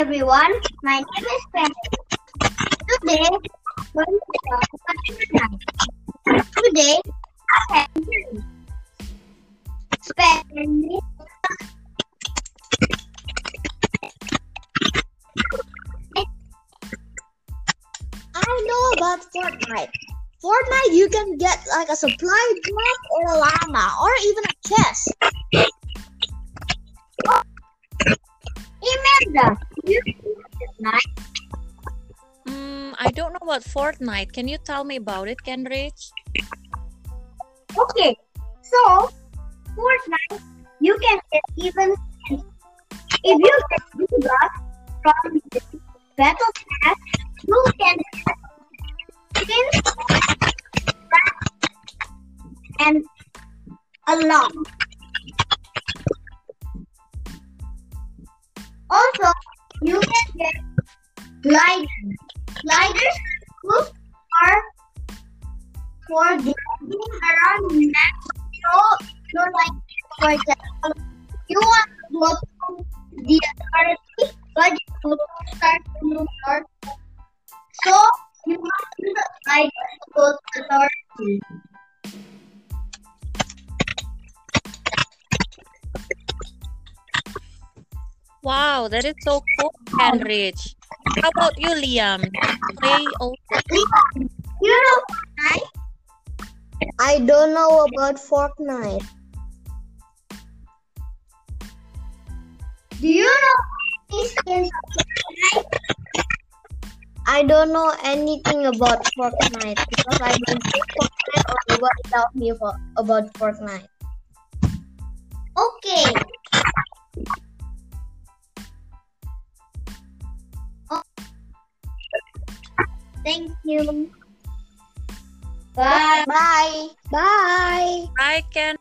everyone, my name is Penny. Today, I'm going to talk about midnight. Today, I have spending I know about Fortnite. Fortnite, you can get like a supply drop or a llama or even a chest. Imelda, you Fortnite? Mm, I don't know about Fortnite. Can you tell me about it, Kenrich? Okay, so Fortnite, you can get even. If you get blue from the battle pass, you can and a lot. Also, you can get gliders. Gliders are for gliding around maps. You know, like for example, you want to go to the authority, but you don't start to New York. Wow, that is so cool, Kenrich. How about you, Liam? Play also. You know Fortnite? I don't know about Fortnite. Do you know any skins Fortnite? I don't know anything about Fortnite because I don't play Fortnite or nobody tell me for, about Fortnite. Okay. Thank you. Bye. Bye. Bye. Bye, Ken.